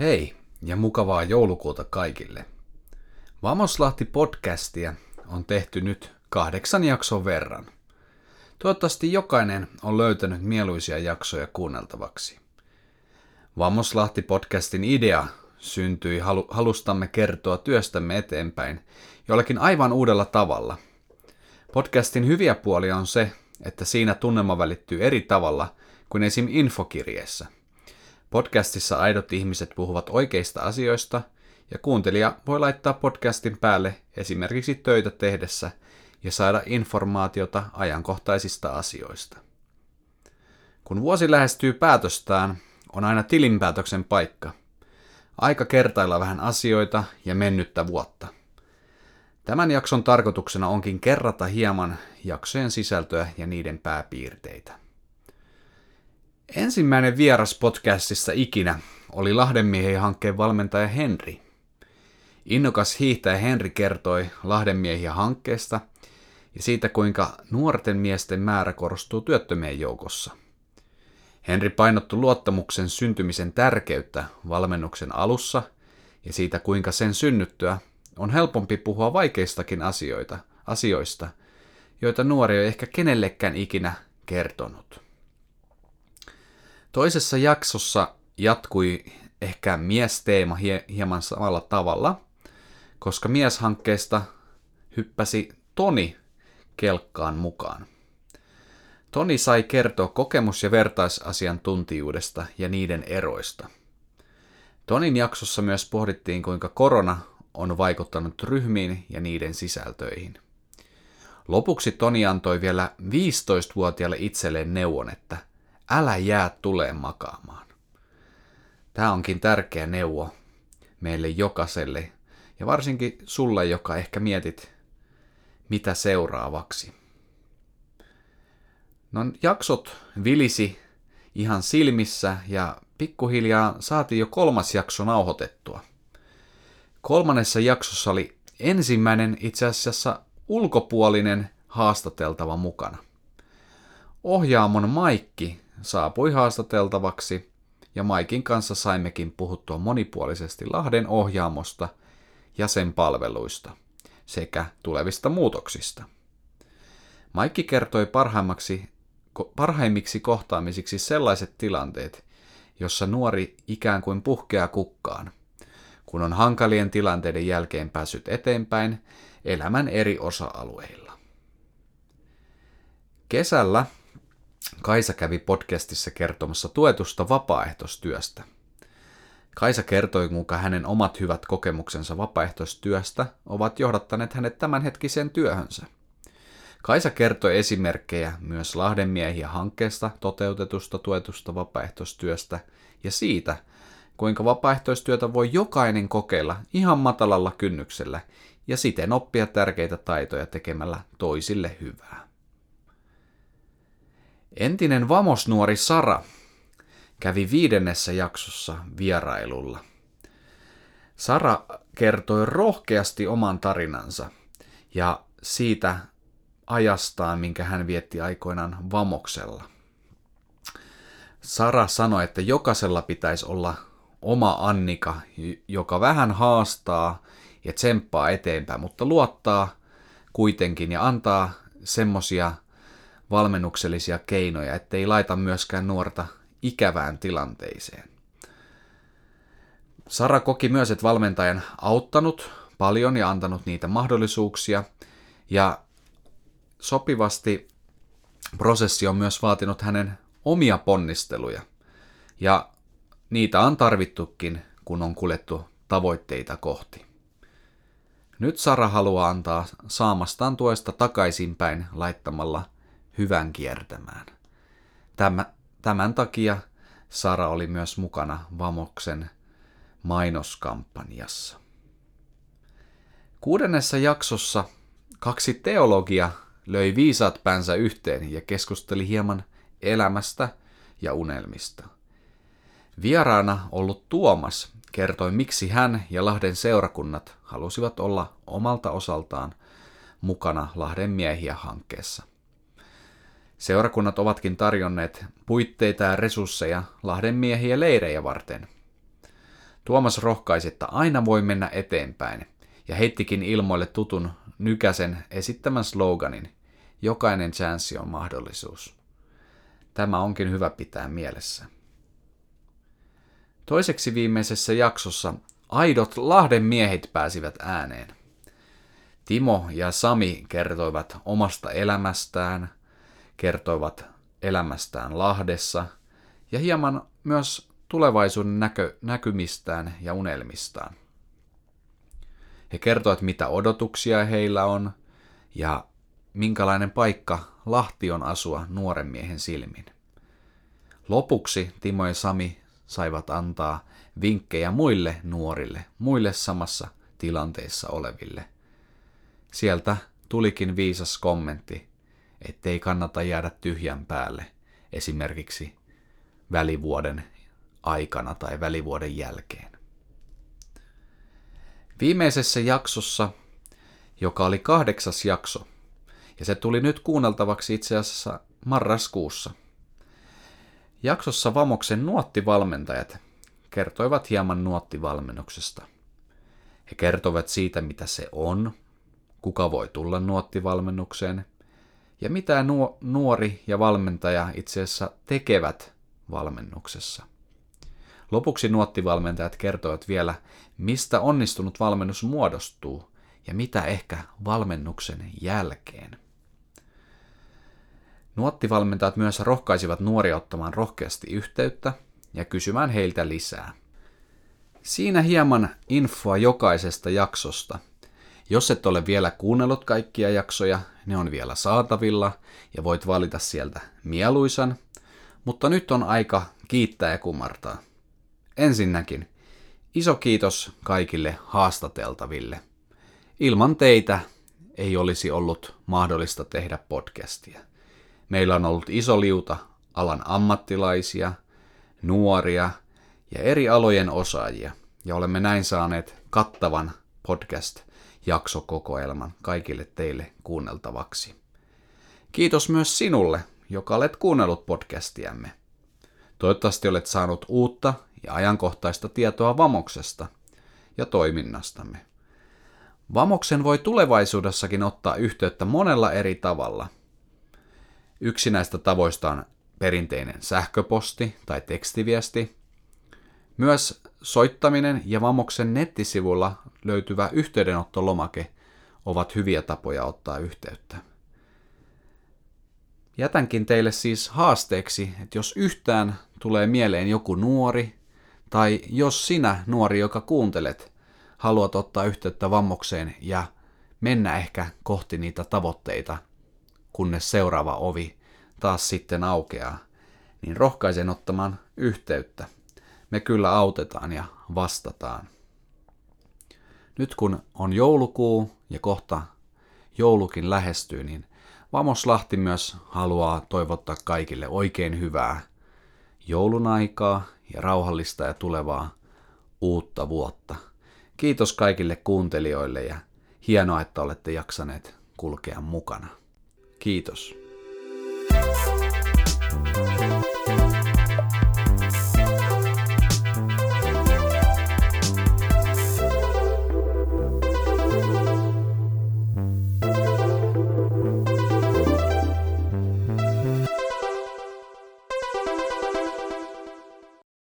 Hei ja mukavaa joulukuuta kaikille. Vamoslahti podcastia on tehty nyt kahdeksan jakson verran. Toivottavasti jokainen on löytänyt mieluisia jaksoja kuunneltavaksi. Vamoslahti podcastin idea syntyi halu- halustamme kertoa työstämme eteenpäin jollakin aivan uudella tavalla. Podcastin hyviä puolia on se, että siinä tunnelma välittyy eri tavalla kuin esim. infokirjeessä. Podcastissa aidot ihmiset puhuvat oikeista asioista, ja kuuntelija voi laittaa podcastin päälle esimerkiksi töitä tehdessä ja saada informaatiota ajankohtaisista asioista. Kun vuosi lähestyy päätöstään, on aina tilinpäätöksen paikka. Aika kertailla vähän asioita ja mennyttä vuotta. Tämän jakson tarkoituksena onkin kerrata hieman jaksojen sisältöä ja niiden pääpiirteitä. Ensimmäinen vieras podcastissa ikinä oli Lahdenmiehien hankkeen valmentaja Henri. Innokas hiihtäjä Henri kertoi Lahdenmiehiä hankkeesta ja siitä, kuinka nuorten miesten määrä korostuu työttömien joukossa. Henri painotti luottamuksen syntymisen tärkeyttä valmennuksen alussa ja siitä, kuinka sen synnyttyä on helpompi puhua vaikeistakin asioita, asioista, joita nuori ei ehkä kenellekään ikinä kertonut. Toisessa jaksossa jatkui ehkä miesteema hieman samalla tavalla, koska mieshankkeesta hyppäsi Toni kelkkaan mukaan. Toni sai kertoa kokemus- ja vertaisasiantuntijuudesta ja niiden eroista. Tonin jaksossa myös pohdittiin, kuinka korona on vaikuttanut ryhmiin ja niiden sisältöihin. Lopuksi Toni antoi vielä 15-vuotiaalle itselleen neuvon, että – älä jää tuleen makaamaan. Tämä onkin tärkeä neuvo meille jokaiselle ja varsinkin sulle, joka ehkä mietit, mitä seuraavaksi. No jaksot vilisi ihan silmissä ja pikkuhiljaa saatiin jo kolmas jakso nauhoitettua. Kolmannessa jaksossa oli ensimmäinen itse asiassa ulkopuolinen haastateltava mukana. Ohjaamon Maikki saapui haastateltavaksi ja Maikin kanssa saimmekin puhuttua monipuolisesti Lahden ohjaamosta ja sen palveluista sekä tulevista muutoksista. Maikki kertoi parhaimmaksi, parhaimmiksi kohtaamisiksi sellaiset tilanteet, jossa nuori ikään kuin puhkeaa kukkaan, kun on hankalien tilanteiden jälkeen päässyt eteenpäin elämän eri osa-alueilla. Kesällä Kaisa kävi podcastissa kertomassa tuetusta vapaaehtoistyöstä. Kaisa kertoi, kuinka hänen omat hyvät kokemuksensa vapaaehtoistyöstä ovat johdattaneet hänet tämänhetkiseen työhönsä. Kaisa kertoi esimerkkejä myös Lahdenmiehiä hankkeesta toteutetusta tuetusta vapaaehtoistyöstä ja siitä, kuinka vapaaehtoistyötä voi jokainen kokeilla ihan matalalla kynnyksellä ja siten oppia tärkeitä taitoja tekemällä toisille hyvää. Entinen vamosnuori Sara kävi viidennessä jaksossa vierailulla. Sara kertoi rohkeasti oman tarinansa ja siitä ajastaan, minkä hän vietti aikoinaan vamoksella. Sara sanoi, että jokaisella pitäisi olla oma Annika, joka vähän haastaa ja tsemppaa eteenpäin, mutta luottaa kuitenkin ja antaa semmosia valmennuksellisia keinoja, ettei laita myöskään nuorta ikävään tilanteeseen. Sara koki myös, että valmentajan auttanut paljon ja antanut niitä mahdollisuuksia, ja sopivasti prosessi on myös vaatinut hänen omia ponnisteluja, ja niitä on tarvittukin, kun on kuljettu tavoitteita kohti. Nyt Sara haluaa antaa saamastaan tuesta takaisinpäin laittamalla hyvän kiertämään. Tämä, tämän takia Sara oli myös mukana Vamoksen mainoskampanjassa. Kuudennessa jaksossa kaksi teologia löi viisaat päänsä yhteen ja keskusteli hieman elämästä ja unelmista. Vieraana ollut Tuomas kertoi, miksi hän ja Lahden seurakunnat halusivat olla omalta osaltaan mukana Lahden miehiä hankkeessa – Seurakunnat ovatkin tarjonneet puitteita ja resursseja Lahden miehiä leirejä varten. Tuomas rohkaisi, että aina voi mennä eteenpäin, ja heittikin ilmoille tutun Nykäsen esittämän sloganin, jokainen chanssi on mahdollisuus. Tämä onkin hyvä pitää mielessä. Toiseksi viimeisessä jaksossa aidot Lahden miehet pääsivät ääneen. Timo ja Sami kertoivat omasta elämästään, kertoivat elämästään Lahdessa ja hieman myös tulevaisuuden näkö, näkymistään ja unelmistaan. He kertoivat, mitä odotuksia heillä on ja minkälainen paikka Lahti on asua nuoren miehen silmin. Lopuksi Timo ja Sami saivat antaa vinkkejä muille nuorille, muille samassa tilanteessa oleville. Sieltä tulikin viisas kommentti, ettei kannata jäädä tyhjän päälle esimerkiksi välivuoden aikana tai välivuoden jälkeen. Viimeisessä jaksossa, joka oli kahdeksas jakso, ja se tuli nyt kuunneltavaksi itse asiassa marraskuussa. Jaksossa Vamoksen nuottivalmentajat kertoivat hieman nuottivalmennuksesta. He kertovat siitä, mitä se on, kuka voi tulla nuottivalmennukseen ja mitä nuori ja valmentaja itse asiassa tekevät valmennuksessa. Lopuksi nuottivalmentajat kertoivat vielä, mistä onnistunut valmennus muodostuu ja mitä ehkä valmennuksen jälkeen. Nuottivalmentajat myös rohkaisivat nuoria ottamaan rohkeasti yhteyttä ja kysymään heiltä lisää. Siinä hieman infoa jokaisesta jaksosta. Jos et ole vielä kuunnellut kaikkia jaksoja, ne on vielä saatavilla ja voit valita sieltä mieluisan, mutta nyt on aika kiittää ja kumartaa. Ensinnäkin, iso kiitos kaikille haastateltaville. Ilman teitä ei olisi ollut mahdollista tehdä podcastia. Meillä on ollut iso liuta alan ammattilaisia, nuoria ja eri alojen osaajia, ja olemme näin saaneet kattavan podcast-jaksokokoelman kaikille teille kuunneltavaksi. Kiitos myös sinulle, joka olet kuunnellut podcastiamme. Toivottavasti olet saanut uutta ja ajankohtaista tietoa Vamoksesta ja toiminnastamme. Vamoksen voi tulevaisuudessakin ottaa yhteyttä monella eri tavalla. Yksi näistä tavoista on perinteinen sähköposti tai tekstiviesti. Myös soittaminen ja Vamoksen nettisivulla löytyvä yhteydenottolomake ovat hyviä tapoja ottaa yhteyttä. Jätänkin teille siis haasteeksi, että jos yhtään tulee mieleen joku nuori, tai jos sinä, nuori, joka kuuntelet, haluat ottaa yhteyttä vammokseen ja mennä ehkä kohti niitä tavoitteita, kunnes seuraava ovi taas sitten aukeaa, niin rohkaisen ottamaan yhteyttä. Me kyllä autetaan ja vastataan. Nyt kun on joulukuu ja kohta joulukin lähestyy, niin Vamos Lahti myös haluaa toivottaa kaikille oikein hyvää joulun aikaa ja rauhallista ja tulevaa uutta vuotta. Kiitos kaikille kuuntelijoille ja hienoa, että olette jaksaneet kulkea mukana. Kiitos. thank you